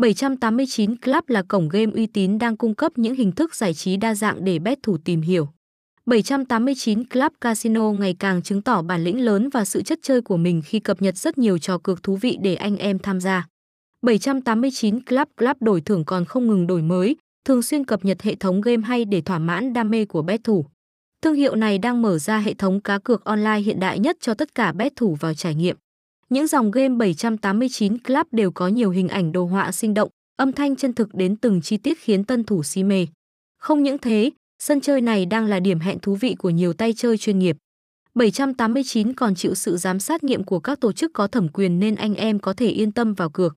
789 Club là cổng game uy tín đang cung cấp những hình thức giải trí đa dạng để bet thủ tìm hiểu. 789 Club Casino ngày càng chứng tỏ bản lĩnh lớn và sự chất chơi của mình khi cập nhật rất nhiều trò cược thú vị để anh em tham gia. 789 Club Club đổi thưởng còn không ngừng đổi mới, thường xuyên cập nhật hệ thống game hay để thỏa mãn đam mê của bet thủ. Thương hiệu này đang mở ra hệ thống cá cược online hiện đại nhất cho tất cả bet thủ vào trải nghiệm. Những dòng game 789 Club đều có nhiều hình ảnh đồ họa sinh động, âm thanh chân thực đến từng chi tiết khiến tân thủ si mê. Không những thế, sân chơi này đang là điểm hẹn thú vị của nhiều tay chơi chuyên nghiệp. 789 còn chịu sự giám sát nghiệm của các tổ chức có thẩm quyền nên anh em có thể yên tâm vào cược.